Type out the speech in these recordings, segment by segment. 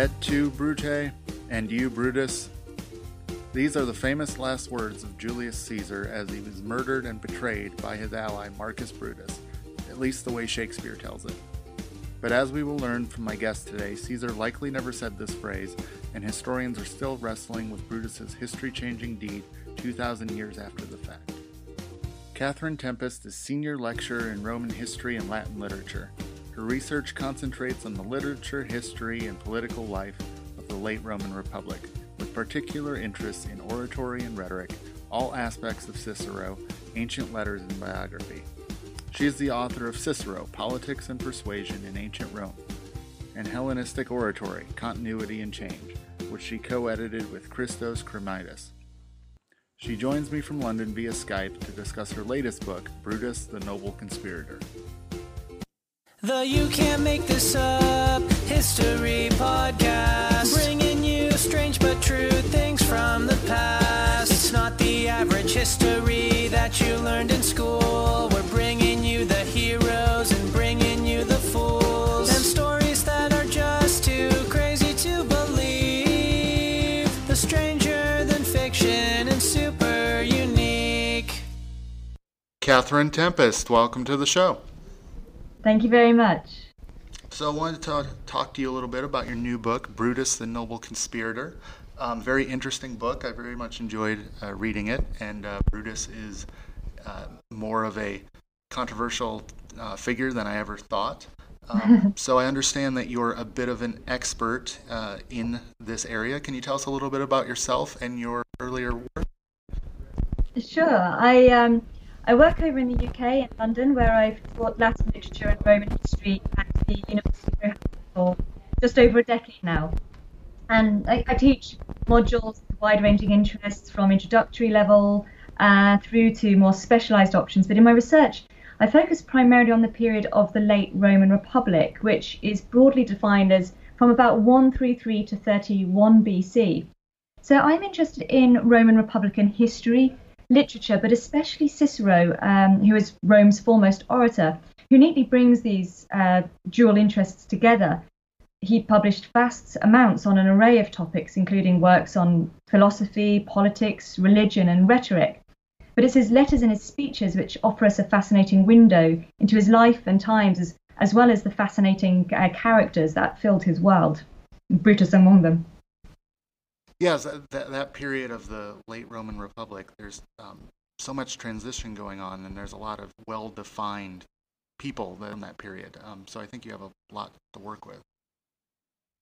Et tu, Brute, and you, Brutus. These are the famous last words of Julius Caesar as he was murdered and betrayed by his ally Marcus Brutus, at least the way Shakespeare tells it. But as we will learn from my guest today, Caesar likely never said this phrase, and historians are still wrestling with Brutus's history changing deed 2,000 years after the fact. Kathryn Tempest is senior lecturer in Roman history and Latin literature. Her research concentrates on the literature, history, and political life of the late Roman Republic, with particular interest in oratory and rhetoric, all aspects of Cicero, ancient letters, and biography. She is the author of Cicero, Politics and Persuasion in Ancient Rome, and Hellenistic Oratory, Continuity and Change, which she co edited with Christos Kremmydas. She joins me from London via Skype to discuss her latest book, Brutus the Noble Conspirator. The You Can't Make This Up History Podcast. Bringing you strange but true things from the past. It's not the average history that you learned in school. We're bringing you the heroes and bringing you the fools. And stories that are just too crazy to believe. The stranger than fiction and super unique. Kathryn Tempest, welcome to the show. Thank you very much. So, I wanted to talk to you a little bit about your new book, Brutus the Noble Conspirator. Um, very interesting book. I very much enjoyed uh, reading it, and uh, Brutus is uh, more of a controversial uh, figure than I ever thought. Um, so, I understand that you're a bit of an expert uh, in this area. Can you tell us a little bit about yourself and your earlier work? Sure. I um, I work over in the UK in London, where I've taught Latin literature and Roman history at the University of Roehampton for just over a decade now. And I, I teach modules with wide-ranging interests from introductory level uh, through to more specialised options. But in my research, I focus primarily on the period of the late Roman Republic, which is broadly defined as from about 133 to 31 BC. So I'm interested in Roman Republican history, literature, but especially Cicero, um, who is Rome's foremost orator, who neatly brings these uh, dual interests together. He published vast amounts on an array of topics, including works on philosophy, politics, religion, and rhetoric. But it's his letters and his speeches which offer us a fascinating window into his life and times, as, as well as the fascinating uh, characters that filled his world, Brutus among them. Yes, that, that period of the late Roman Republic, there's um, so much transition going on, and there's a lot of well defined people in that period. Um, so I think you have a lot to work with.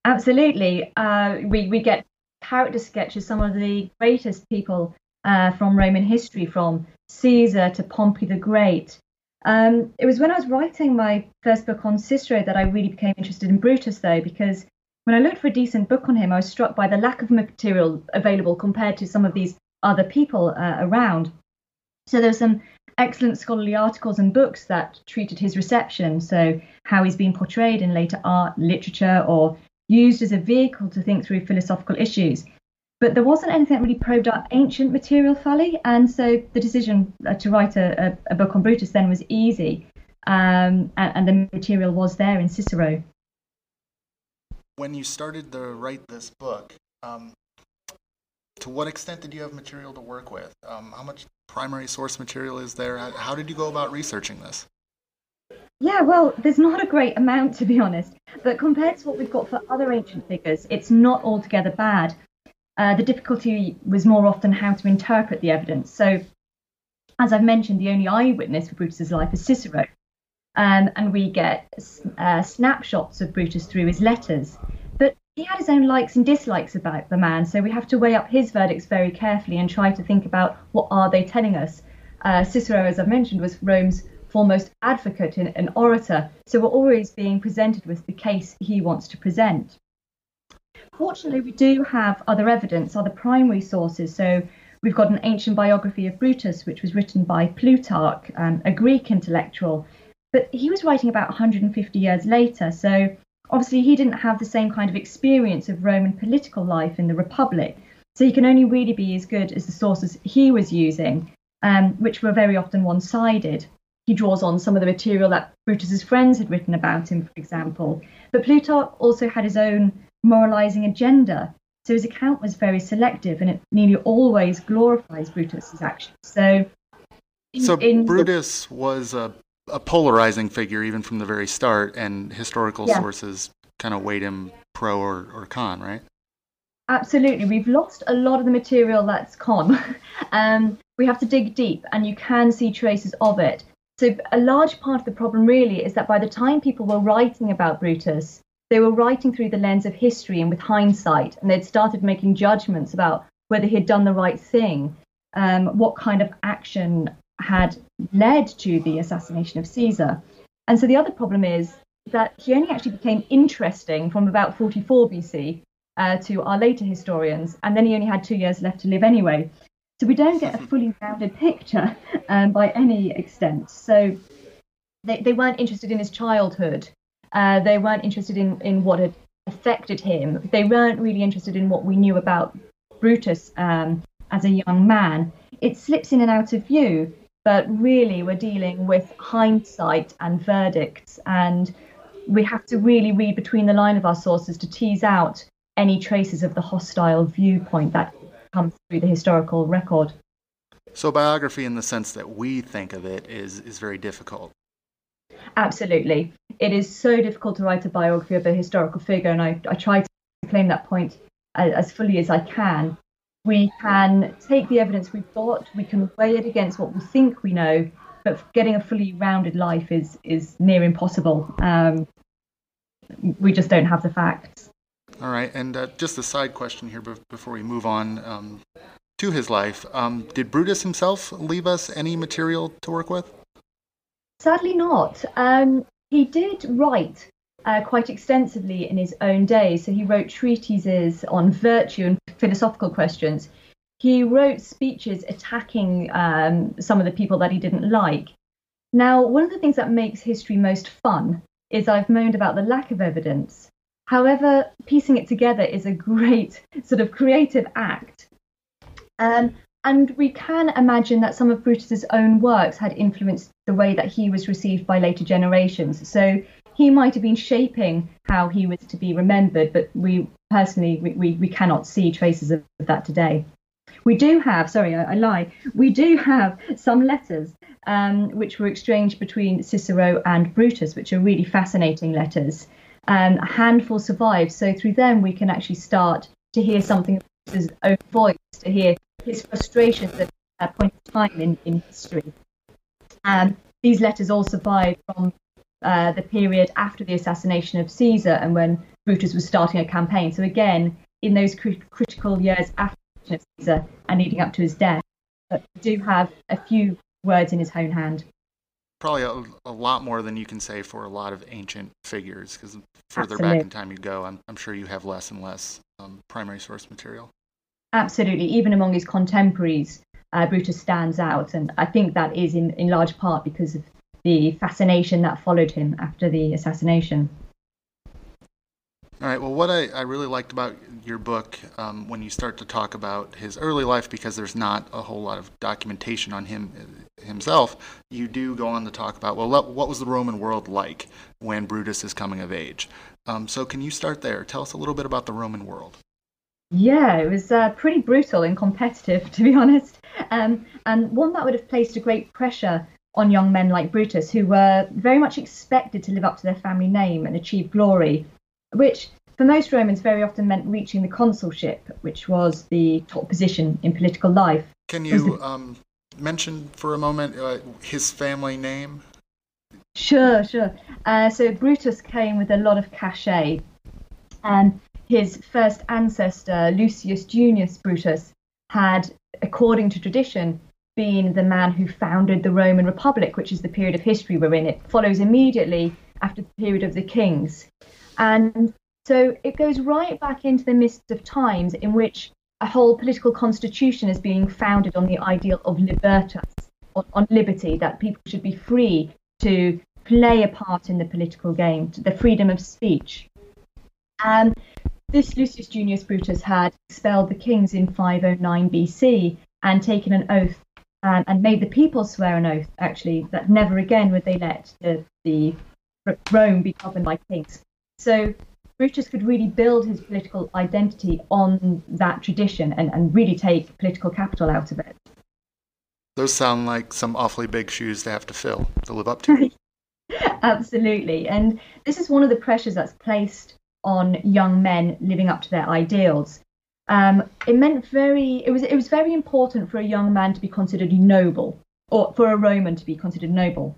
Absolutely. Uh, we, we get character sketches, some of the greatest people uh, from Roman history, from Caesar to Pompey the Great. Um, it was when I was writing my first book on Cicero that I really became interested in Brutus, though, because when I looked for a decent book on him, I was struck by the lack of material available compared to some of these other people uh, around. So there were some excellent scholarly articles and books that treated his reception, so how he's been portrayed in later art, literature, or used as a vehicle to think through philosophical issues. But there wasn't anything that really probed our ancient material fully, and so the decision uh, to write a, a, a, book on Brutus then was easy, um, and, and the material was there in Cicero when you started to write this book, um, to what extent did you have material to work with? Um, how much primary source material is there? How did you go about researching this? Yeah, well, there's not a great amount to be honest, but compared to what we've got for other ancient figures, it's not altogether bad. Uh, the difficulty was more often how to interpret the evidence. So, as I've mentioned, the only eyewitness for Brutus's life is Cicero, um, and we get uh, snapshots of Brutus through his letters. He had his own likes and dislikes about the man, so we have to weigh up his verdicts very carefully and try to think about what are they telling us. Uh, Cicero, as I've mentioned, was Rome's foremost advocate and, and orator, so we're always being presented with the case he wants to present. Fortunately, we do have other evidence, other primary sources. So we've got an ancient biography of Brutus, which was written by Plutarch, um, a Greek intellectual, but he was writing about 150 years later, so obviously he didn't have the same kind of experience of Roman political life in the Republic. So he can only really be as good as the sources he was using, um, which were very often one sided. he draws on some of the material that Brutus's friends had written about him, for example. But Plutarch also had his own moralizing agenda. So his account was very selective and it nearly always glorifies Brutus's actions. So, so in Brutus was a, a, polarizing figure even from the very start, and historical yeah. sources kind of weighed him pro or, or con, right? Absolutely. We've lost a lot of the material that's con. um, we have to dig deep, and you can see traces of it. So, a large part of the problem really is that by the time people were writing about Brutus, they were writing through the lens of history and with hindsight, and they'd started making judgments about whether he had done the right thing, um, what kind of action had led to the assassination of Caesar. And so the other problem is that he only actually became interesting from about 44 BC uh, to our later historians, and then he only had two years left to live anyway. So we don't get a fully rounded picture um, by any extent. So they, they weren't interested in his childhood. Uh, they weren't interested in, in what had affected him. They weren't really interested in what we knew about Brutus um, as a young man. It slips in and out of view, but really we're dealing with hindsight and verdicts, and we have to really read between the line of our sources to tease out any traces of the hostile viewpoint that comes through the historical record. So biography, in the sense that we think of it, is is very difficult. Absolutely, it is so difficult to write a biography of a historical figure, and I, I try to claim that point as, as fully as I can. We can take the evidence we've got, we can weigh it against what we think we know, but getting a fully rounded life is is near impossible. Um, we just don't have the facts. All right, and uh, just a side question here before we move on um, to his life. Um, did Brutus himself leave us any material to work with? Sadly, not. Um, he did write uh, quite extensively in his own day. So he wrote treatises on virtue and philosophical questions. He wrote speeches attacking um, some of the people that he didn't like. Now, one of the things that makes history most fun is I've moaned about the lack of evidence. However, piecing it together is a great sort of creative act. Um, and we can imagine that some of Brutus's own works had influenced the way that he was received by later generations. So he might have been shaping how he was to be remembered, but we personally we, we, we cannot see traces of that today. We do have, sorry, I, I lie, we do have some letters um, which were exchanged between Cicero and Brutus, which are really fascinating letters um, a handful survive. So through them, we can actually start to hear something of his own voice, to hear his frustrations at a point in time in, in history. Um, these letters all survive from uh, the period after the assassination of Caesar and when Brutus was starting a campaign. So again, in those cr- critical years after Caesar and leading up to his death, but we do have a few words in his own hand probably a, a, lot more than you can say for a lot of ancient figures because further Absolutely. back in time you go, I'm, I'm sure you have less and less um, primary source material. Absolutely. Even among his contemporaries, uh, Brutus stands out. And I think that is in, in large part because of the fascination that followed him after the assassination. All right. Well, what I, I really liked about your book um, when you start to talk about his early life, because there's not a whole lot of documentation on him himself, you do go on to talk about, well, what was the Roman world like when Brutus is coming of age? Um, so, can you start there? Tell us a little bit about the Roman world. Yeah, it was uh, pretty brutal and competitive, to be honest, um, and one that would have placed a great pressure on young men like Brutus, who were very much expected to live up to their family name and achieve glory which for most Romans very often meant reaching the consulship, which was the top position in political life. Can you um, mention for a moment uh, his family name? Sure, sure. Uh, so Brutus came with a lot of cachet. And his first ancestor, Lucius Junius Brutus, had, according to tradition, been the man who founded the Roman Republic, which is the period of history we're in. It follows immediately after the period of the kings. And so it goes right back into the midst of times in which a whole political constitution is being founded on the ideal of libertas, on, on liberty, that people should be free to play a part in the political game, the freedom of speech. And this Lucius Junius Brutus had expelled the kings in 509 BC and taken an oath and, and made the people swear an oath, actually, that never again would they let the, the Rome be governed by kings. So Brutus could really build his political identity on that tradition and, and really take political capital out of it. Those sound like some awfully big shoes to have to fill, to live up to. Absolutely. And this is one of the pressures that's placed on young men living up to their ideals. Um, it meant very it was it was very important for a young man to be considered noble, or for a Roman to be considered noble.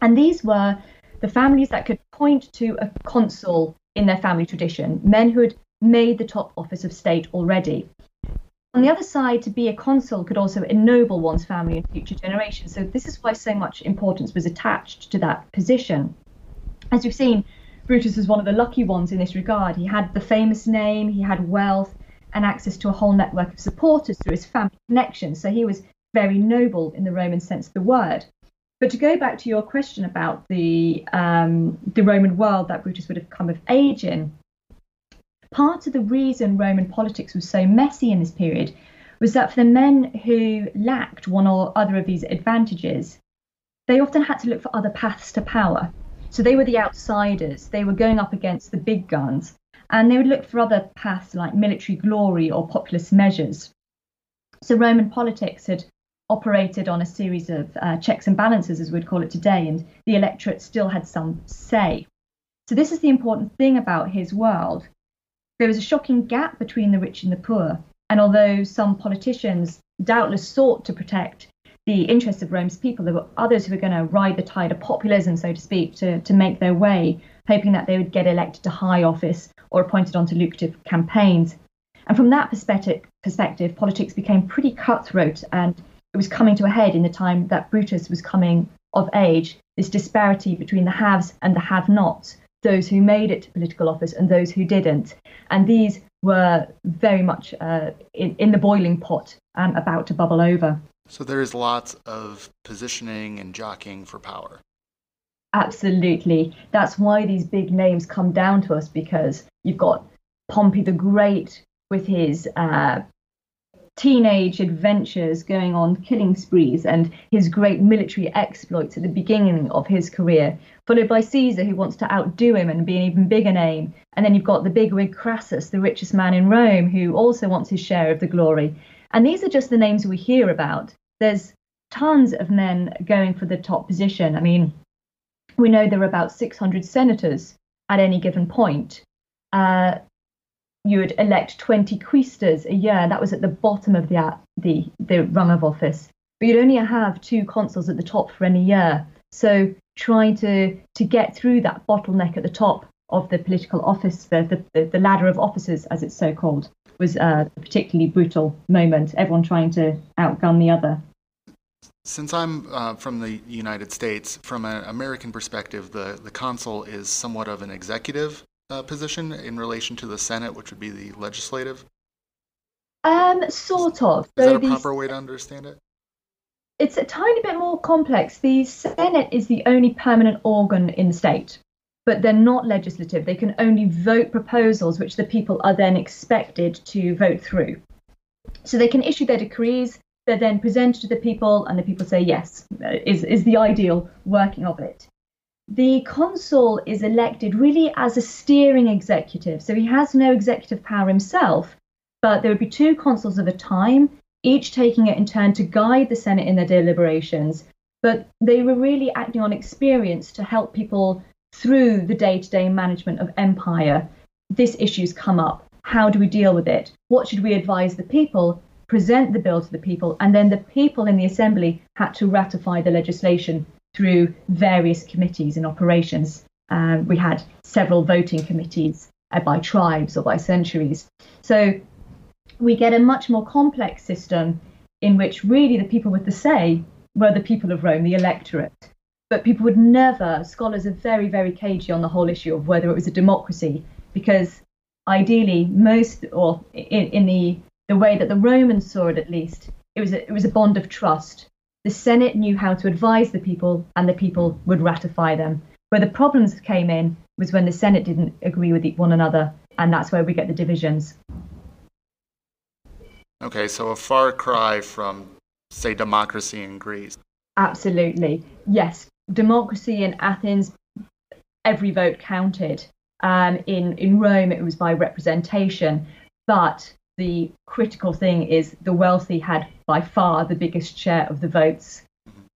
And these were the families that could point to a consul in their family tradition, men who had made the top office of state already. On the other side, to be a consul could also ennoble one's family and future generations. So this is why so much importance was attached to that position. As you've seen, Brutus was one of the lucky ones in this regard. He had the famous name, he had wealth, and access to a whole network of supporters through his family connections. So he was very noble in the Roman sense of the word. But to go back to your question about the um, the Roman world that Brutus would have come of age in, part of the reason Roman politics was so messy in this period was that for the men who lacked one or other of these advantages, they often had to look for other paths to power. So they were the outsiders, they were going up against the big guns, and they would look for other paths like military glory or populist measures. So Roman politics had operated on a series of uh, checks and balances, as we'd call it today, and the electorate still had some say. So this is the important thing about his world. There was a shocking gap between the rich and the poor, and although some politicians doubtless sought to protect the interests of Rome's people, there were others who were going to ride the tide of populism, so to speak, to, to make their way, hoping that they would get elected to high office or appointed onto lucrative campaigns. And from that perspective, perspective, politics became pretty cutthroat, and it was coming to a head in the time that Brutus was coming of age. This disparity between the haves and the have-nots, those who made it to political office and those who didn't, and these were very much uh, in, in, the boiling pot, um, about to bubble over. So there is lots of positioning and jockeying for power. Absolutely. That's why these big names come down to us because you've got Pompey the Great with his uh, teenage adventures going on killing sprees and his great military exploits at the beginning of his career, followed by Caesar, who wants to outdo him and be an even bigger name. And then you've got the bigwig Crassus, the richest man in Rome, who also wants his share of the glory. And these are just the names we hear about. There's tons of men going for the top position. I mean, we know there are about 600 senators at any given point. Uh, you would elect 20 quaestors a year. That was at the bottom of the, the, the rung of office. But you'd only have two consuls at the top for any year. So trying to, to get through that bottleneck at the top of the political office, the, the, the ladder of officers, as it's so called, was a particularly brutal moment. Everyone trying to outgun the other. Since I'm uh, from the United States, from an American perspective, the, the consul is somewhat of an executive uh, position in relation to the Senate, which would be the legislative. Um, sort of. Is so that a proper way to understand it? It's a tiny bit more complex. The Senate is the only permanent organ in the state, but they're not legislative. They can only vote proposals which the people are then expected to vote through. So they can issue their decrees, they're then presented to the people, and the people say yes, is, is the ideal working of it. The consul is elected really as a steering executive, so he has no executive power himself, but there would be two consuls at a time, each taking it in turn to guide the Senate in their deliberations. But they were really acting on experience to help people through the day to day management of empire. This issue's come up. How do we deal with it? What should we advise the people? present the bill to the people, and then the people in the assembly had to ratify the legislation through various committees and operations. Um, we had several voting committees uh, by tribes or by centuries. So we get a much more complex system in which really the people with the say were the people of Rome, the electorate. But people would never, scholars are very, very cagey on the whole issue of whether it was a democracy, because ideally, most, or in, in the the way that the Romans saw it at least, it was a, it was a bond of trust. The Senate knew how to advise the people, and the people would ratify them. Where the problems came in was when the Senate didn't agree with one another, and that's where we get the divisions. Okay, so a far cry from say, democracy in Greece. Absolutely. Yes. Democracy in Athens, every vote counted. Um, in, in Rome, it was by representation. But the critical thing is the wealthy had by far the biggest share of the votes.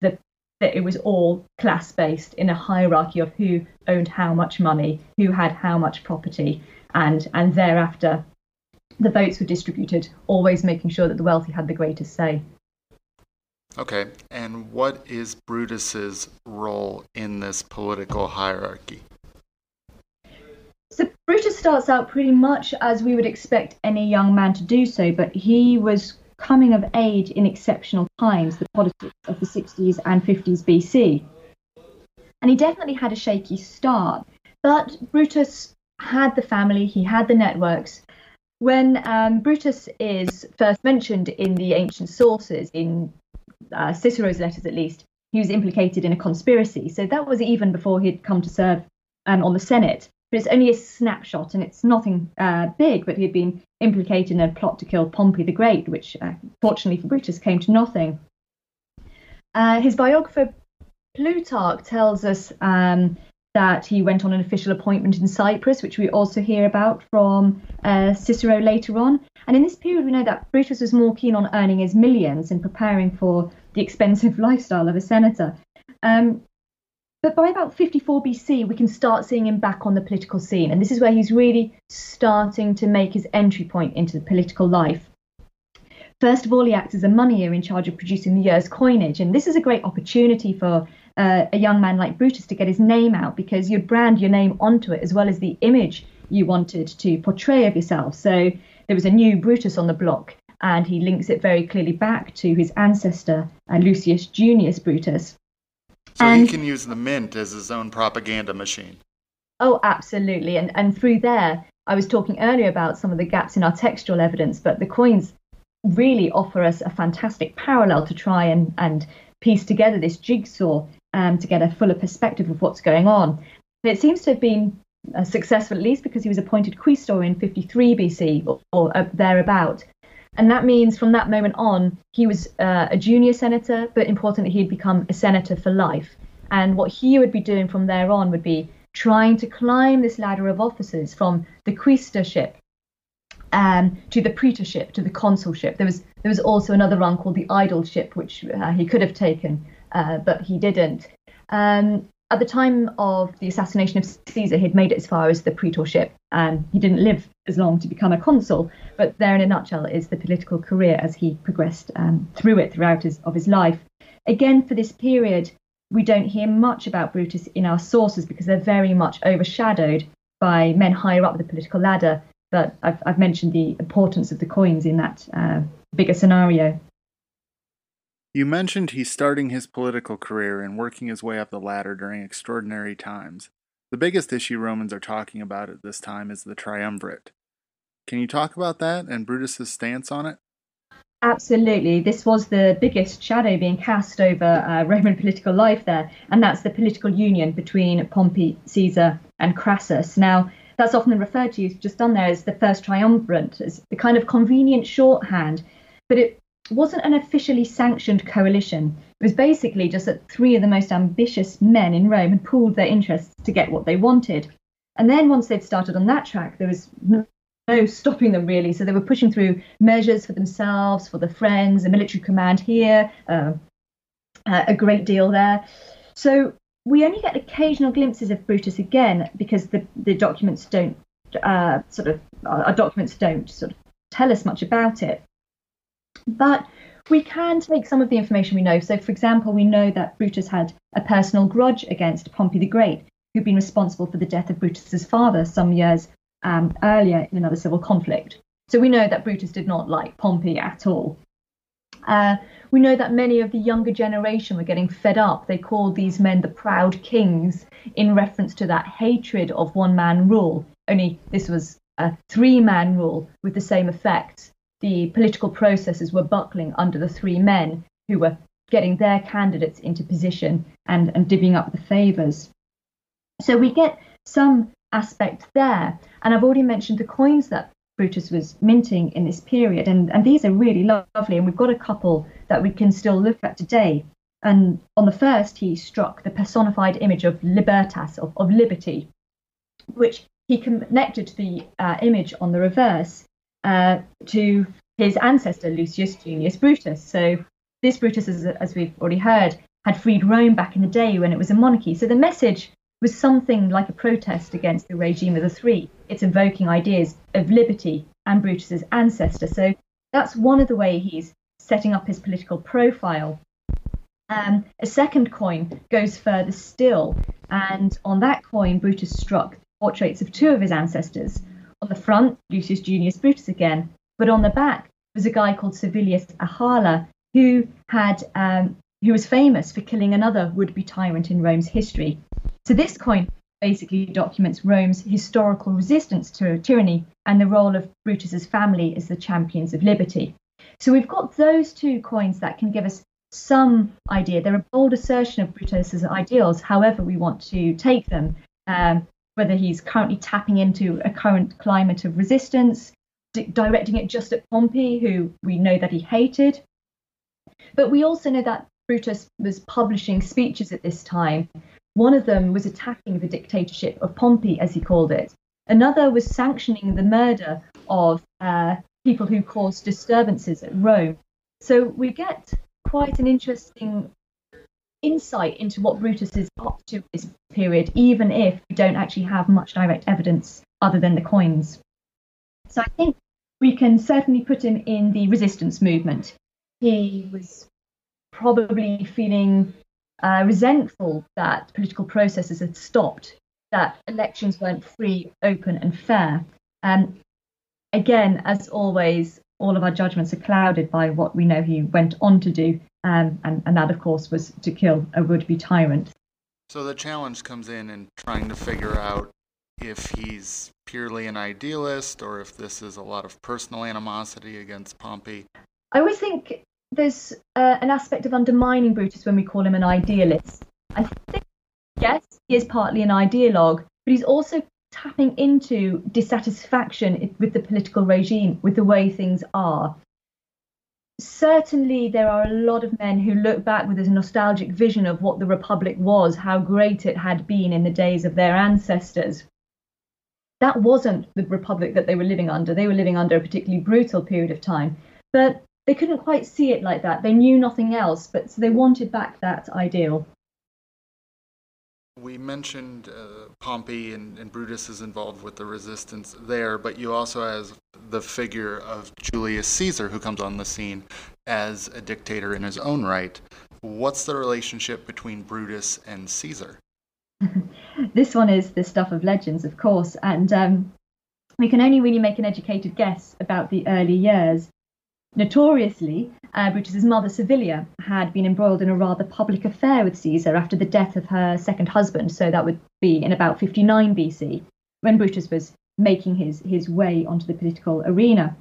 That, that it was all class based in a hierarchy of who owned how much money, who had how much property, and, and thereafter the votes were distributed, always making sure that the wealthy had the greatest say. Okay, and what is Brutus's role in this political hierarchy? So Brutus starts out pretty much as we would expect any young man to do so, but he was coming of age in exceptional times, the politics of the 60s and 50s BC. And he definitely had a shaky start. But Brutus had the family, he had the networks. When um, Brutus is first mentioned in the ancient sources, in uh, Cicero's letters at least, he was implicated in a conspiracy. So that was even before he'd come to serve um, on the Senate. But it's only a snapshot and it's nothing uh, big, but he had been implicated in a plot to kill Pompey the Great, which, uh, fortunately for Brutus, came to nothing. Uh, his biographer Plutarch tells us um, that he went on an official appointment in Cyprus, which we also hear about from uh, Cicero later on. And in this period, we know that Brutus was more keen on earning his millions and preparing for the expensive lifestyle of a senator. Um, but by about 54 BC, we can start seeing him back on the political scene. And this is where he's really starting to make his entry point into the political life. First of all, he acts as a moneyer in charge of producing the year's coinage. And this is a great opportunity for uh, a young man like Brutus to get his name out because you'd brand your name onto it as well as the image you wanted to portray of yourself. So there was a new Brutus on the block, and he links it very clearly back to his ancestor, uh, Lucius Junius Brutus. So and, he can use the mint as his own propaganda machine. Oh, absolutely. And and through there, I was talking earlier about some of the gaps in our textual evidence, but the coins really offer us a fantastic parallel to try and, and piece together this jigsaw um, to get a fuller perspective of what's going on. And it seems to have been uh, successful, at least because he was appointed quaestor in 53 BC or, or uh, thereabout. And that means from that moment on, he was uh, a junior senator, but importantly, he'd become a senator for life. And what he would be doing from there on would be trying to climb this ladder of offices from the quaestorship um, to the praetorship to the consulship. There was there was also another rung called the aedileship, which uh, he could have taken, uh, but he didn't. Um, at the time of the assassination of Caesar, he'd made it as far as the praetorship, he didn't live as long to become a consul. But there, in a nutshell, is the political career as he progressed um, through it throughout his of his life. Again, for this period, we don't hear much about Brutus in our sources because they're very much overshadowed by men higher up the political ladder. But I've, I've mentioned the importance of the coins in that uh, bigger scenario. You mentioned he's starting his political career and working his way up the ladder during extraordinary times. The biggest issue Romans are talking about at this time is the triumvirate. Can you talk about that and Brutus's stance on it? Absolutely. This was the biggest shadow being cast over uh, Roman political life there, and that's the political union between Pompey, Caesar, and Crassus. Now, that's often referred to, just done there, as the first triumvirate, as the kind of convenient shorthand, but it wasn't an officially sanctioned coalition. It was basically just that three of the most ambitious men in Rome had pooled their interests to get what they wanted. And then once they'd started on that track, there was no stopping them really. So they were pushing through measures for themselves, for the friends, the military command here, uh, uh, a great deal there. So we only get occasional glimpses of Brutus again because the, the documents don't uh, sort of our documents don't sort of tell us much about it. But we can take some of the information we know. So, for example, we know that Brutus had a personal grudge against Pompey the Great, who'd been responsible for the death of Brutus's father some years um, earlier in another civil conflict. So we know that Brutus did not like Pompey at all. Uh, we know that many of the younger generation were getting fed up. They called these men the proud kings in reference to that hatred of one man rule. Only this was a three man rule with the same effects the political processes were buckling under the three men who were getting their candidates into position and, and divvying up the favours. So we get some aspect there. And I've already mentioned the coins that Brutus was minting in this period. And, and these are really lovely. And we've got a couple that we can still look at today. And on the first, he struck the personified image of libertas, of, of liberty, which he connected to the uh, image on the reverse uh, to his ancestor, Lucius Junius Brutus. So this Brutus, as, as we've already heard, had freed Rome back in the day when it was a monarchy. So the message was something like a protest against the regime of the three. It's invoking ideas of liberty and Brutus's ancestor. So that's one of the way he's setting up his political profile. Um, a second coin goes further still, and on that coin, Brutus struck portraits of two of his ancestors. On the front, Lucius Junius Brutus again, but on the back was a guy called Servilius Ahala, who had um, who was famous for killing another would-be tyrant in Rome's history. So this coin basically documents Rome's historical resistance to tyranny and the role of Brutus's family as the champions of liberty. So we've got those two coins that can give us some idea. They're a bold assertion of Brutus's ideals, however we want to take them. Um, whether he's currently tapping into a current climate of resistance, di- directing it just at Pompey, who we know that he hated. But we also know that Brutus was publishing speeches at this time one of them was attacking the dictatorship of Pompey, as he called it. Another was sanctioning the murder of uh, people who caused disturbances at Rome. So we get quite an interesting insight into what Brutus is up to this period, even if we don't actually have much direct evidence other than the coins. So I think we can certainly put him in the resistance movement. He was probably feeling uh, resentful that political processes had stopped, that elections weren't free, open, and fair. Um, again, as always, all of our judgments are clouded by what we know he went on to do, um, and, and that, of course, was to kill a would be tyrant. So the challenge comes in in trying to figure out if he's purely an idealist or if this is a lot of personal animosity against Pompey. I always think there's uh, an aspect of undermining Brutus when we call him an idealist. I think, yes, he is partly an ideologue, but he's also tapping into dissatisfaction with the political regime, with the way things are. Certainly, there are a lot of men who look back with a nostalgic vision of what the Republic was, how great it had been in the days of their ancestors. That wasn't the Republic that they were living under. They were living under a particularly brutal period of time. But they couldn't quite see it like that. They knew nothing else, but so they wanted back that ideal. We mentioned uh, Pompey and, and, Brutus is involved with the resistance there, but you also have the figure of Julius Caesar who comes on the scene as a dictator in his own right. What's the relationship between Brutus and Caesar? this one is the stuff of legends, of course, and um, we can only really make an educated guess about the early years. Notoriously, uh, Brutus's mother Servilia had been embroiled in a rather public affair with Caesar after the death of her second husband, so that would be in about 59 BC, when Brutus was making his, his way onto the political arena.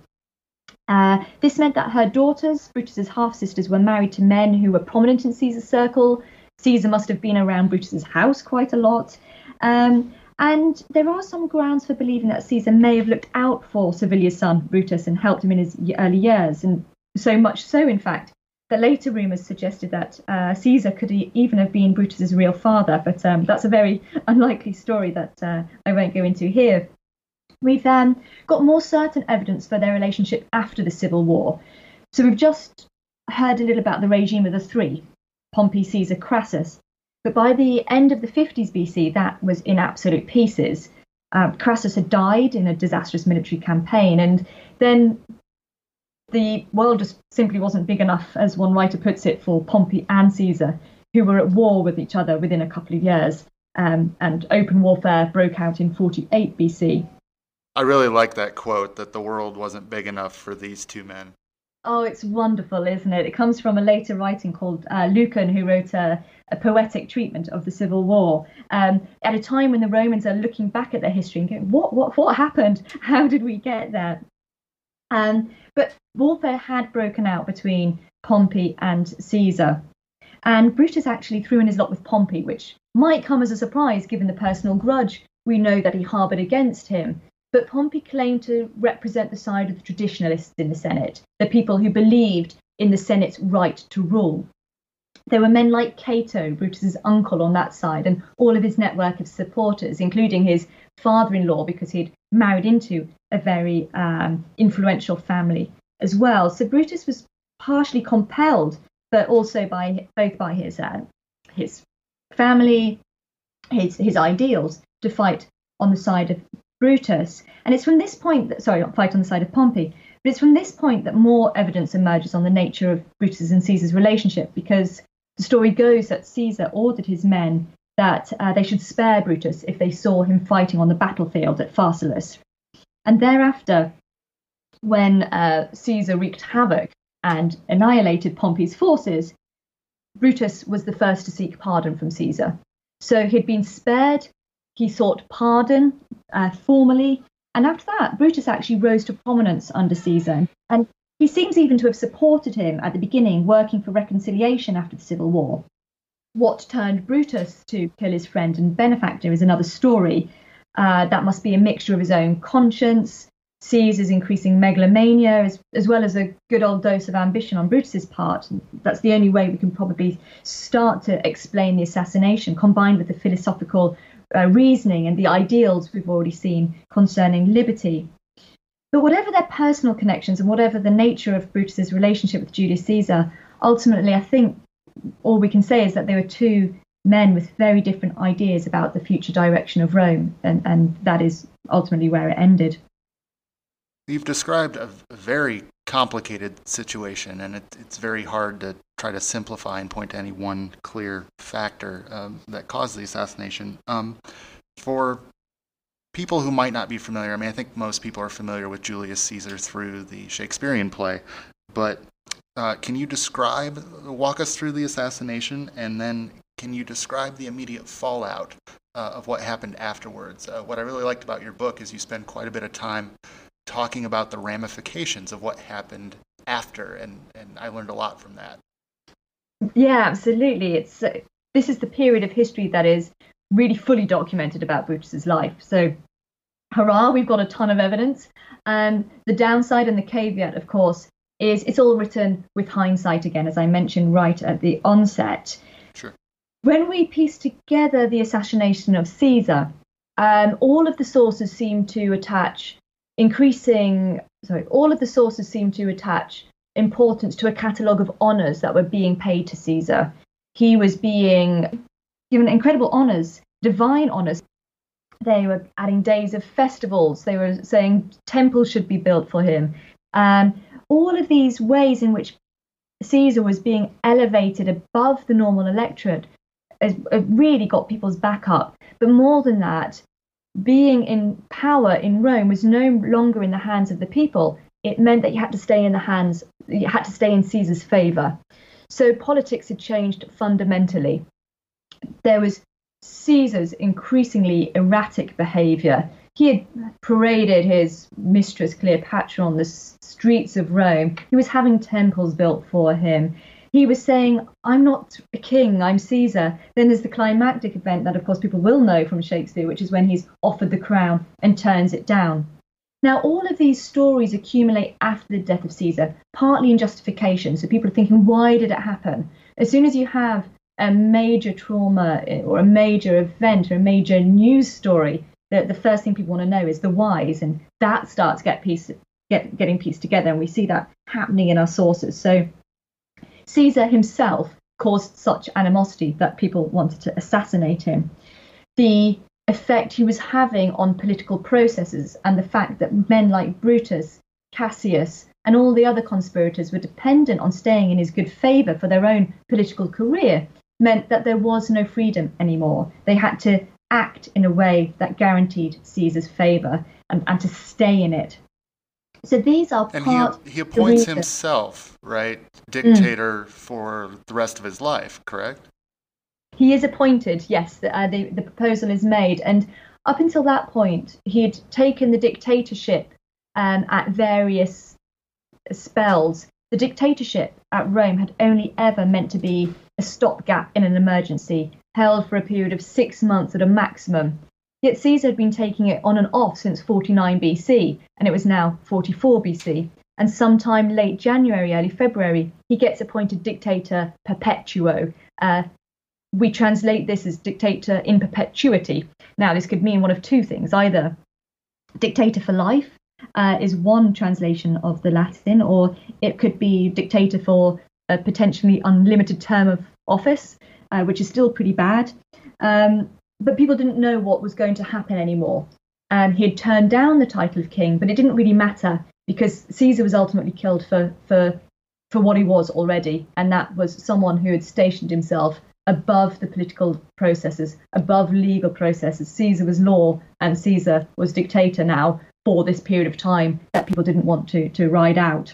Uh, this meant that her daughters, Brutus's half sisters, were married to men who were prominent in Caesar's circle. Caesar must have been around Brutus's house quite a lot. Um, and there are some grounds for believing that Caesar may have looked out for Servilia's son, Brutus, and helped him in his early years. And so much so, in fact, that later rumours suggested that uh, Caesar could even have been Brutus's real father. But um, that's a very unlikely story that uh, I won't go into here. We've um, got more certain evidence for their relationship after the Civil War. So we've just heard a little about the regime of the three Pompey, Caesar, Crassus. But by the end of the 50s BC, that was in absolute pieces. Uh, Crassus had died in a disastrous military campaign, and then the world just simply wasn't big enough, as one writer puts it, for Pompey and Caesar, who were at war with each other within a couple of years. Um, and open warfare broke out in 48 BC. I really like that quote that the world wasn't big enough for these two men. Oh, it's wonderful, isn't it? It comes from a later writing called uh, Lucan, who wrote a, a, poetic treatment of the Civil War um, at a time when the Romans are looking back at their history and going, "What, what, what happened? How did we get there?" Um, but warfare had broken out between Pompey and Caesar, and Brutus actually threw in his lot with Pompey, which might come as a surprise given the personal grudge we know that he harboured against him. But Pompey claimed to represent the side of the traditionalists in the Senate, the people who believed in the Senate's right to rule. There were men like Cato, Brutus's uncle, on that side, and all of his network of supporters, including his father in law, because he'd married into a very um, influential family as well. So Brutus was partially compelled, but also by both by his uh, his family, his his ideals, to fight on the side of Brutus. And it's from this point that sorry, fight on the side of Pompey, but it's from this point that more evidence emerges on the nature of Brutus and Caesar's relationship, because the story goes that Caesar ordered his men that uh, they should spare Brutus if they saw him fighting on the battlefield at Pharsalus. And thereafter, when uh, Caesar wreaked havoc and annihilated Pompey's forces, Brutus was the first to seek pardon from Caesar. So he'd been spared, he sought pardon uh, formally, and after that, Brutus actually rose to prominence under Caesar. And he seems even to have supported him at the beginning, working for reconciliation after the Civil War. What turned Brutus to kill his friend and benefactor is another story. Uh, that must be a mixture of his own conscience, Caesar's increasing megalomania, as, as well as a good old dose of ambition on Brutus's part. That's the only way we can probably start to explain the assassination, combined with the philosophical uh, reasoning and the ideals we've already seen concerning liberty. But whatever their personal connections and whatever the nature of Brutus's relationship with Julius Caesar, ultimately, I think all we can say is that they were two men with very different ideas about the future direction of Rome, and, and that is ultimately where it ended. You've described a very complicated situation, and it, it's very hard to try to simplify and point to any one clear factor um, that caused the assassination. Um, for people who might not be familiar, I mean, I think most people are familiar with Julius Caesar through the Shakespearean play, but uh, can you describe, walk us through the assassination, and then can you describe the immediate fallout uh, of what happened afterwards? Uh, what I really liked about your book is you spend quite a bit of time talking about the ramifications of what happened after, and, and I learned a lot from that. Yeah, absolutely. It's uh, this is the period of history that is really fully documented about Brutus's life. So, hurrah, we've got a ton of evidence. And um, the downside and the caveat, of course, is it's all written with hindsight again, as I mentioned right at the onset. Sure. When we piece together the assassination of Caesar, um, all of the sources seem to attach increasing, sorry, all of the sources seem to attach importance to a catalogue of honours that were being paid to Caesar. He was being given incredible honours, divine honours. They were adding days of festivals. They were saying temples should be built for him. Um, all of these ways in which Caesar was being elevated above the normal electorate really got people's back up. But more than that, being in power in Rome was no longer in the hands of the people. It meant that you had to stay in the hands, had to stay in Caesar's favor. So politics had changed fundamentally. There was Caesar's increasingly erratic behavior he had paraded his mistress Cleopatra on the streets of Rome. He was having temples built for him. He was saying, I'm not a king, I'm Caesar. Then there's the climactic event that, of course, people will know from Shakespeare, which is when he's offered the crown and turns it down. Now, all of these stories accumulate after the death of Caesar, partly in justification. So people are thinking, why did it happen? As soon as you have a major trauma eh, or a major event or a major news story, the, the first thing people want to know is the whys, and that starts get piece get getting pieced together, and we see that happening in our sources. So Caesar himself caused such animosity that people wanted to assassinate him. The effect he was having on political processes and the fact that men like Brutus, Cassius, and all the other conspirators were dependent on staying in his good favour for their own political career meant that there was no freedom anymore. They had to act in a way that guaranteed Caesar's favour and, and to stay in it. So these are and part. he, he appoints himself, right, dictator mm. for the rest of his life, correct? He is appointed. Yes, uh, the the proposal is made, and up until that point, he had taken the dictatorship um, at various spells. The dictatorship at Rome had only ever meant to be a stopgap in an emergency held for a period of six months at a maximum. Yet Caesar had been taking it on and off since 49 BC, and it was now 44 BC. And sometime late January, early February, he gets appointed dictator perpetuo. Uh, we translate this as dictator in perpetuity. Now, this could mean one of two things either dictator for life uh, is one translation of the Latin, or it could be dictator for a potentially unlimited term of office, uh, which is still pretty bad. Um, but people didn't know what was going to happen anymore. And he had turned down the title of king, but it didn't really matter because Caesar was ultimately killed for, for, for what he was already, and that was someone who had stationed himself above the political processes, above legal processes. Caesar was law, and Caesar was dictator now for this period of time that people didn't want to, to ride out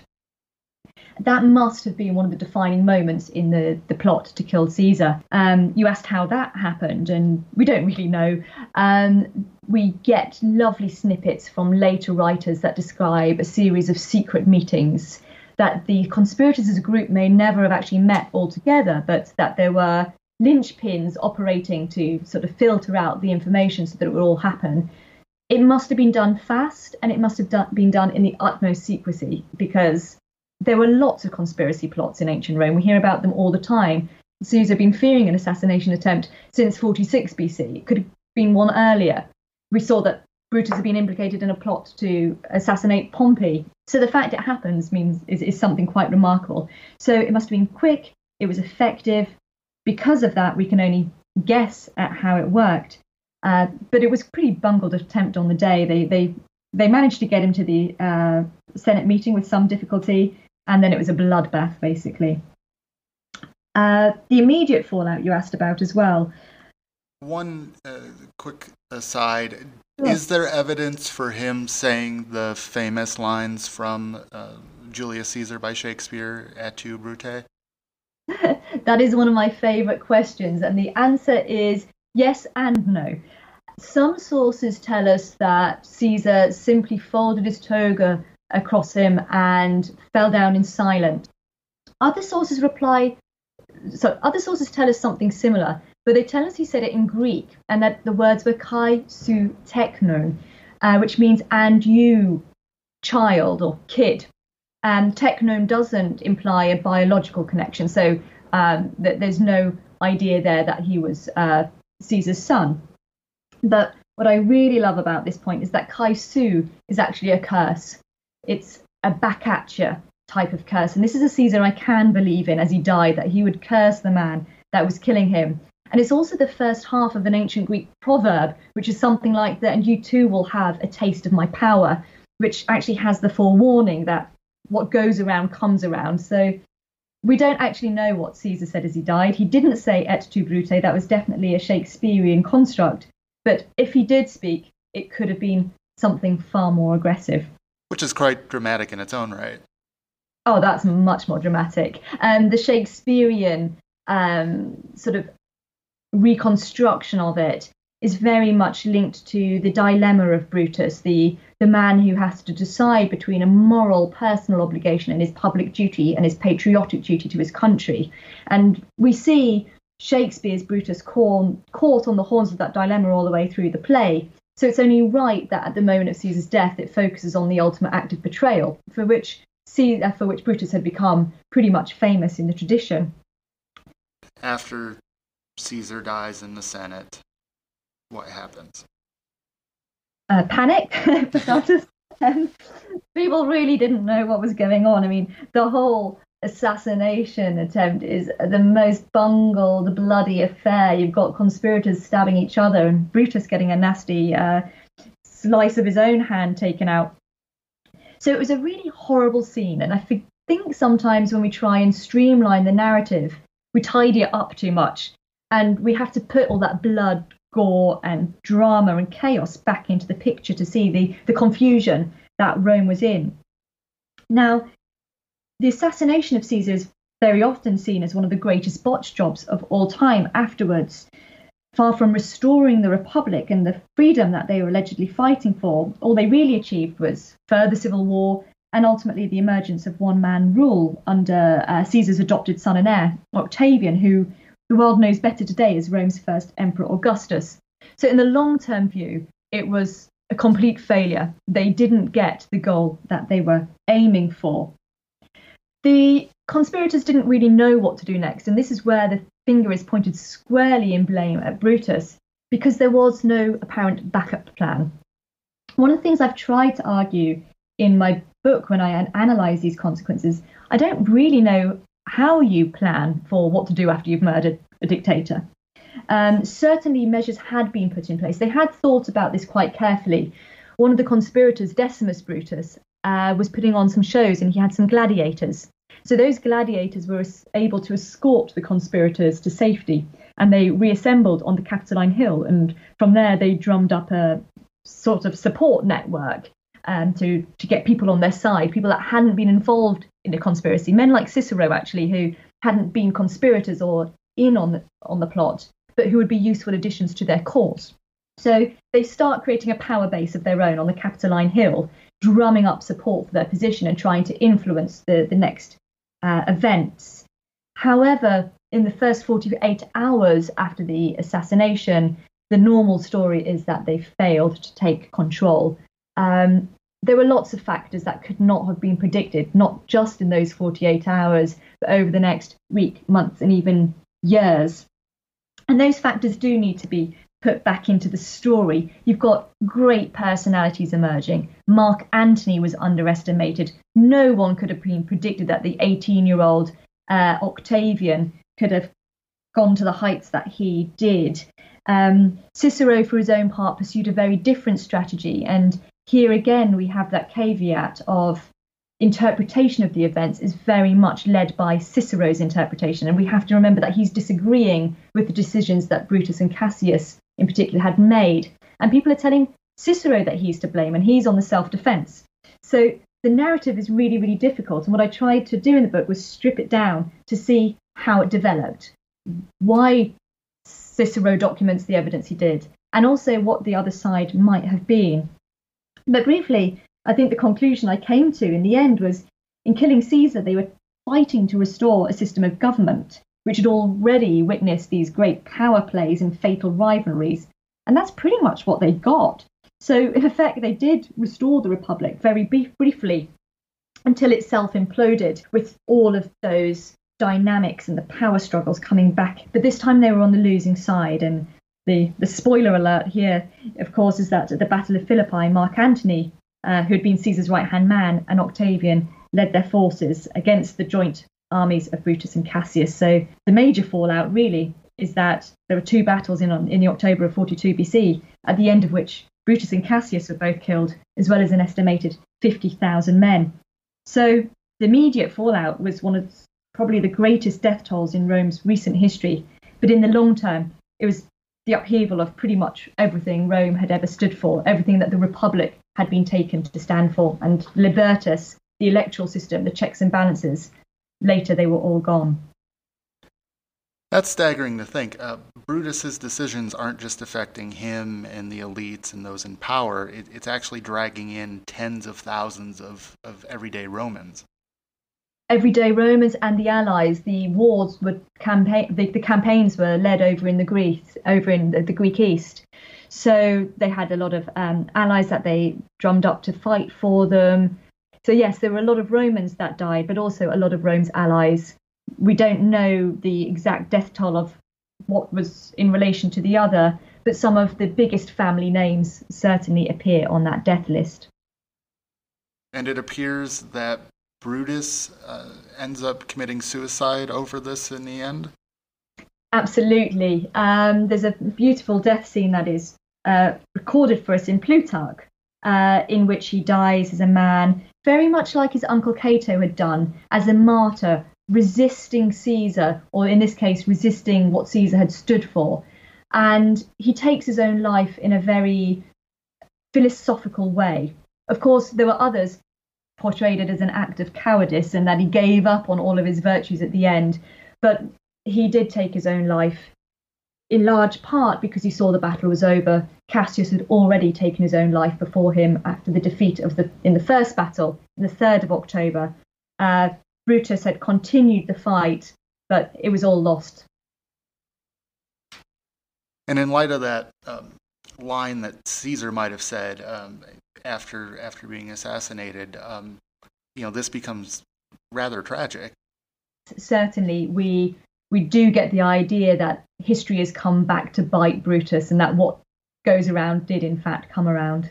that must have been one of the defining moments in the, the plot to kill Caesar. Um, you asked how that happened, and we don't really know. Um, we get lovely snippets from later writers that describe a series of secret meetings that the conspirators as a group may never have actually met altogether, but that there were linchpins operating to sort of filter out the information so that it would all happen. It must have been done fast and it must have done, been done in the utmost secrecy because there were lots of conspiracy plots in ancient Rome. We hear about them all the time. Caesar had been fearing an assassination attempt since 46 BC. It could have been one earlier. We saw that Brutus had been implicated in a plot to assassinate Pompey. So the fact it happens means is, is something quite remarkable. So it must have been quick. It was effective. Because of that, we can only guess at how it worked. Uh, but it was a pretty bungled attempt on the day. They they they managed to get him to the uh, Senate meeting with some difficulty and then it was a bloodbath basically. Uh, the immediate fallout you asked about as well. One uh, quick aside: sure. is there evidence for him saying the famous lines from uh, Julius Caesar by Shakespeare, "Et tu, Brute"? that is one of my favourite questions, and the answer is yes and no. Some sources tell us that Caesar simply folded his toga across him and fell down in silence. Other sources reply, so other sources tell us something similar, but they tell us he said it in Greek and that the words were kai su teknon, uh, which means and you, child or kid. And teknon doesn't imply a biological connection, so um, that there's no idea there that he was uh, Caesar's son. But what I really love about this point is that kai su is actually a curse it's a back at you type of curse. And this is a Caesar I can believe in as he died, that he would curse the man that was killing him. And it's also the first half of an ancient Greek proverb, which is something like that, and you too will have a taste of my power, which actually has the forewarning that what goes around comes around. So we don't actually know what Caesar said as he died. He didn't say et tu brute, that was definitely a Shakespearean construct. But if he did speak, it could have been something far more aggressive which is quite dramatic in its own right. Oh, that's much more dramatic. And um, the Shakespearean um, sort of reconstruction of it is very much linked to the dilemma of Brutus, the the man who has to decide between a moral personal obligation and his public duty and his patriotic duty to his country. And we see Shakespeare's Brutus caught on the horns of that dilemma all the way through the play. So it's only right that at the moment of Caesar's death, it focuses on the ultimate act of betrayal, for which Caesar, for which Brutus had become pretty much famous in the tradition. After Caesar dies in the Senate, what happens? Uh, panic People really didn't know what was going on. I mean, the whole assassination attempt is the most bungled, bloody affair. You've got conspirators stabbing each other and Brutus getting a nasty uh, slice of his own hand taken out. So it was a really horrible scene, and I think sometimes when we try and streamline the narrative, we tidy it up too much, and we have to put all that blood, gore, and drama and chaos back into the picture to see the, the confusion that Rome was in. Now, the assassination of Caesar is very often seen as one of the greatest botch jobs of all time afterwards. Far from restoring the Republic and the freedom that they were allegedly fighting for, all they really achieved was further civil war and ultimately the emergence of one man rule under uh, Caesar's adopted son and heir, Octavian, who the world knows better today as Rome's first Emperor Augustus. So, in the long term view, it was a complete failure. They didn't get the goal that they were aiming for. The conspirators didn't really know what to do next, and this is where the finger is pointed squarely in blame at Brutus because there was no apparent backup plan. One of the things I've tried to argue in my book when I analyze these consequences, I don't really know how you plan for what to do after you've murdered a dictator. Um, certainly, measures had been put in place. They had thought about this quite carefully. One of the conspirators, Decimus Brutus, uh, was putting on some shows and he had some gladiators. So those gladiators were able to escort the conspirators to safety and they reassembled on the Capitoline Hill. And from there, they drummed up a sort of support network um, to, to get people on their side, people that hadn't been involved in a conspiracy. Men like Cicero, actually, who hadn't been conspirators or in on the, on the plot, but who would be useful additions to their cause. So they start creating a power base of their own on the Capitoline Hill, drumming up support for their position and trying to influence the, the next uh, events. However, in the first 48 hours after the assassination, the normal story is that they failed to take control. Um, there were lots of factors that could not have been predicted, not just in those 48 hours, but over the next week, months, and even years. And those factors do need to be put back into the story. You've got great personalities emerging. Mark Antony was underestimated. No one could have been predicted that the 18 year old uh, Octavian could have gone to the heights that he did. Um, Cicero, for his own part, pursued a very different strategy. And here again, we have that caveat of interpretation of the events is very much led by Cicero's interpretation. And we have to remember that he's disagreeing with the decisions that Brutus and Cassius, in particular, had made. And people are telling Cicero that he's to blame and he's on the self defense. So the narrative is really, really difficult. And what I tried to do in the book was strip it down to see how it developed, why Cicero documents the evidence he did, and also what the other side might have been. But briefly, I think the conclusion I came to in the end was in killing Caesar, they were fighting to restore a system of government which had already witnessed these great power plays and fatal rivalries. And that's pretty much what they got. So, in effect, they did restore the Republic very briefly until it self imploded with all of those dynamics and the power struggles coming back. But this time they were on the losing side. And the, the spoiler alert here, of course, is that at the Battle of Philippi, Mark Antony uh, who had been Caesar's right hand man, and Octavian led their forces against the joint armies of Brutus and Cassius. So the major fallout really is that there were two battles in, in the October of 42 BC, at the end of which Brutus and Cassius were both killed, as well as an estimated 50,000 men. So the immediate fallout was one of probably the greatest death tolls in Rome's recent history. But in the long term, it was the upheaval of pretty much everything Rome had ever stood for, everything that the Republic had been taken to stand for. And Libertas, the electoral system, the checks and balances, later they were all gone. That's staggering to think. Uh, Brutus's decisions aren't just affecting him and the elites and those in power. It, it's actually dragging in tens of thousands of, of everyday Romans everyday Romans and the allies, the wars were campaign, the, the campaigns were led over in the Greece, over in the, the Greek East. So they had a lot of um, allies that they drummed up to fight for them. So yes, there were a lot of Romans that died, but also a lot of Rome's allies. We don't know the exact death toll of what was in relation to the other, but some of the biggest family names certainly appear on that death list. And it appears that Brutus uh, ends up committing suicide over this in the end? Absolutely. Um, there's a beautiful death scene that is uh, recorded for us in Plutarch, uh, in which he dies as a man, very much like his uncle Cato had done, as a martyr, resisting Caesar, or in this case, resisting what Caesar had stood for. And he takes his own life in a very philosophical way. Of course, there were others portrayed it as an act of cowardice and that he gave up on all of his virtues at the end. But he did take his own life in large part because he saw the battle was over. Cassius had already taken his own life before him after the defeat of the in the first battle, the third of October. Uh, Brutus had continued the fight, but it was all lost. And in light of that, um, line that Caesar might have said um, after after being assassinated, um, you know, this becomes rather tragic. Certainly, we we do get the idea that history has come back to bite Brutus, and that what goes around did in fact come around.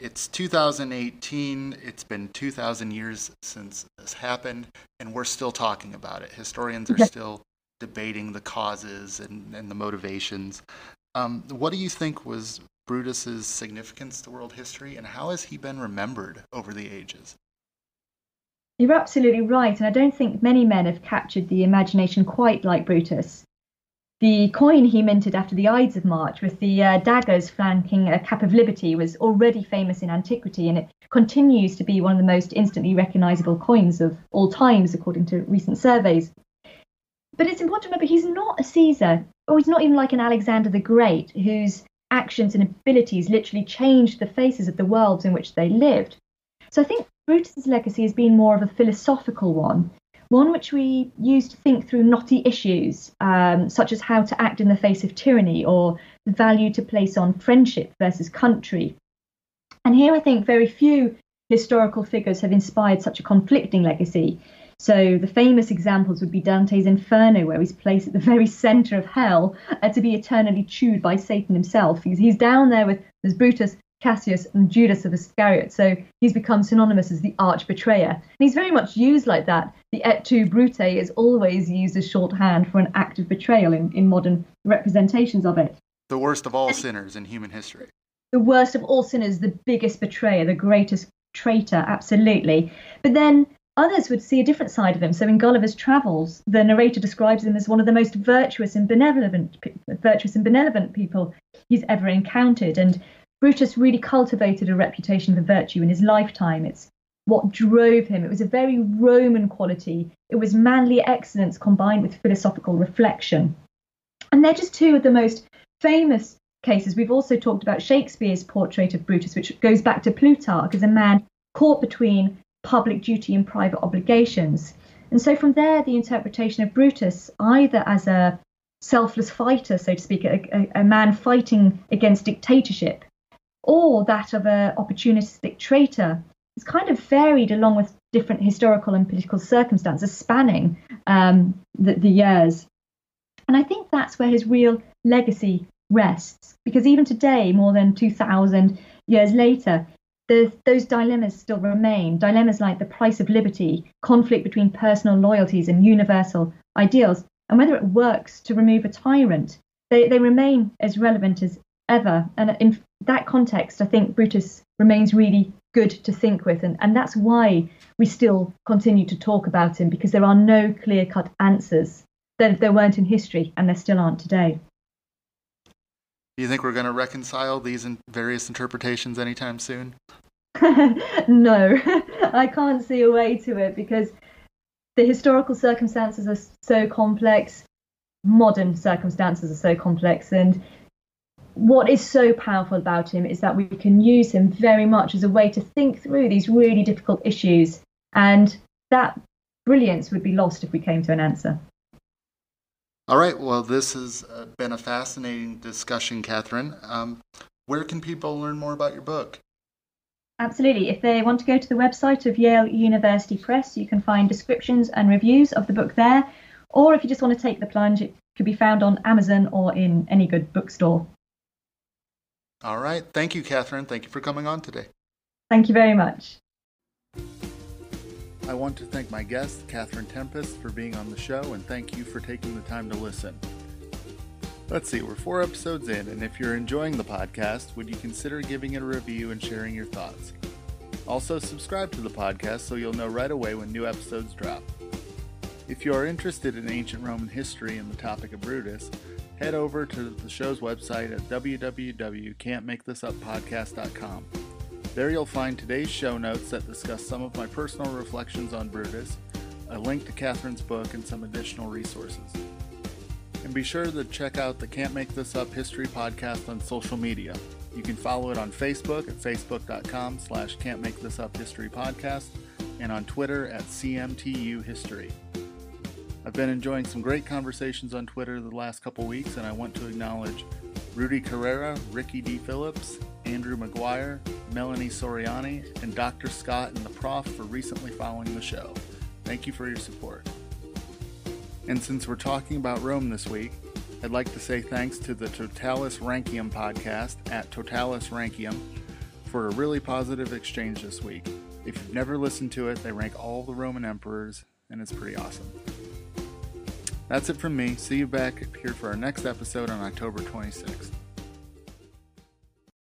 It's 2018. It's been 2,000 years since this happened, and we're still talking about it. Historians are still debating the causes and, and the motivations. Um, what do you think was Brutus's significance to world history, and how has he been remembered over the ages? You're absolutely right, and I don't think many men have captured the imagination quite like Brutus. The coin he minted after the Ides of March, with the uh, daggers flanking a cap of liberty, was already famous in antiquity, and it continues to be one of the most instantly recognizable coins of all times, according to recent surveys. But it's important to remember he's not a Caesar, or he's not even like an Alexander the Great, whose actions and abilities literally changed the faces of the worlds in which they lived. So I think Brutus's legacy has been more of a philosophical one, one which we use to think through knotty issues, um, such as how to act in the face of tyranny or the value to place on friendship versus country. And here I think very few historical figures have inspired such a conflicting legacy. So the famous examples would be Dante's Inferno, where he's placed at the very centre of hell uh, to be eternally chewed by Satan himself. He's, he's down there with there's Brutus, Cassius, and Judas of Iscariot. So he's become synonymous as the arch betrayer. And he's very much used like that. The et tu brute is always used as shorthand for an act of betrayal in, in modern representations of it. The worst of all sinners in human history. The worst of all sinners, the biggest betrayer, the greatest traitor, absolutely. But then Others would see a different side of him. So in Gulliver's Travels, the narrator describes him as one of the most virtuous and benevolent, virtuous and benevolent people he's ever encountered. And Brutus really cultivated a reputation for virtue in his lifetime. It's what drove him. It was a very Roman quality. It was manly excellence combined with philosophical reflection. And they're just two of the most famous cases. We've also talked about Shakespeare's portrait of Brutus, which goes back to Plutarch as a man caught between public duty and private obligations. And so from there, the interpretation of Brutus, either as a selfless fighter, so to speak, a, a, man fighting against dictatorship, or that of an opportunistic traitor, has kind of varied along with different historical and political circumstances spanning um, the, the years. And I think that's where his real legacy rests, because even today, more than 2,000 years later, the, those dilemmas still remain. Dilemmas like the price of liberty, conflict between personal loyalties and universal ideals, and whether it works to remove a tyrant. They, they remain as relevant as ever. And in that context, I think Brutus remains really good to think with. And, and that's why we still continue to talk about him, because there are no clear cut answers. There, there weren't in history, and there still aren't today. Do you think we're going to reconcile these and various interpretations anytime soon? no, I can't see a way to it because the historical circumstances are so complex, modern circumstances are so complex, and what is so powerful about him is that we can use him very much as a way to think through these really difficult issues, and that brilliance would be lost if we came to an answer. All right. Well, this has uh, been a fascinating discussion, Kathryn. Um, where can people learn more about your book? Absolutely. If they want to go to the website of Yale University Press, you can find descriptions and reviews of the book there. Or if you just want to take the plunge, it could be found on Amazon or in any good bookstore. All right. Thank you, Kathryn. Thank you for coming on today. Thank you very much. I want to thank my guest, Kathryn Tempest, for being on the show, and thank you for taking the time to listen. Let's see, we're four episodes in, and if you're enjoying the podcast, would you consider giving it a review and sharing your thoughts? Also, subscribe to the podcast so you'll know right away when new episodes drop. If you are interested in ancient Roman history and the topic of Brutus, head over to the show's website at www.can'tmakethisuppodcast.com. There you'll find today's show notes that discuss some of my personal reflections on Brutus, a link to Kathryn's book, and some additional resources. And be sure to check out the Can't Make This Up History podcast on social media. You can follow it on Facebook at facebook.com slash can't make this up history podcast and on Twitter at CMTU History. I've been enjoying some great conversations on Twitter the last couple weeks, and I want to acknowledge Rudy Carrera, Ricky D. Phillips, Andrew McGuire, Melanie Soriani, and Dr. Scott and the Prof for recently following the show. Thank you for your support. And since we're talking about Rome this week, I'd like to say thanks to the Totalus Rankium podcast at Totalus Rankium for a really positive exchange this week. If you've never listened to it, they rank all the Roman emperors, and it's pretty awesome. That's it from me. See you back here for our next episode on October 26th.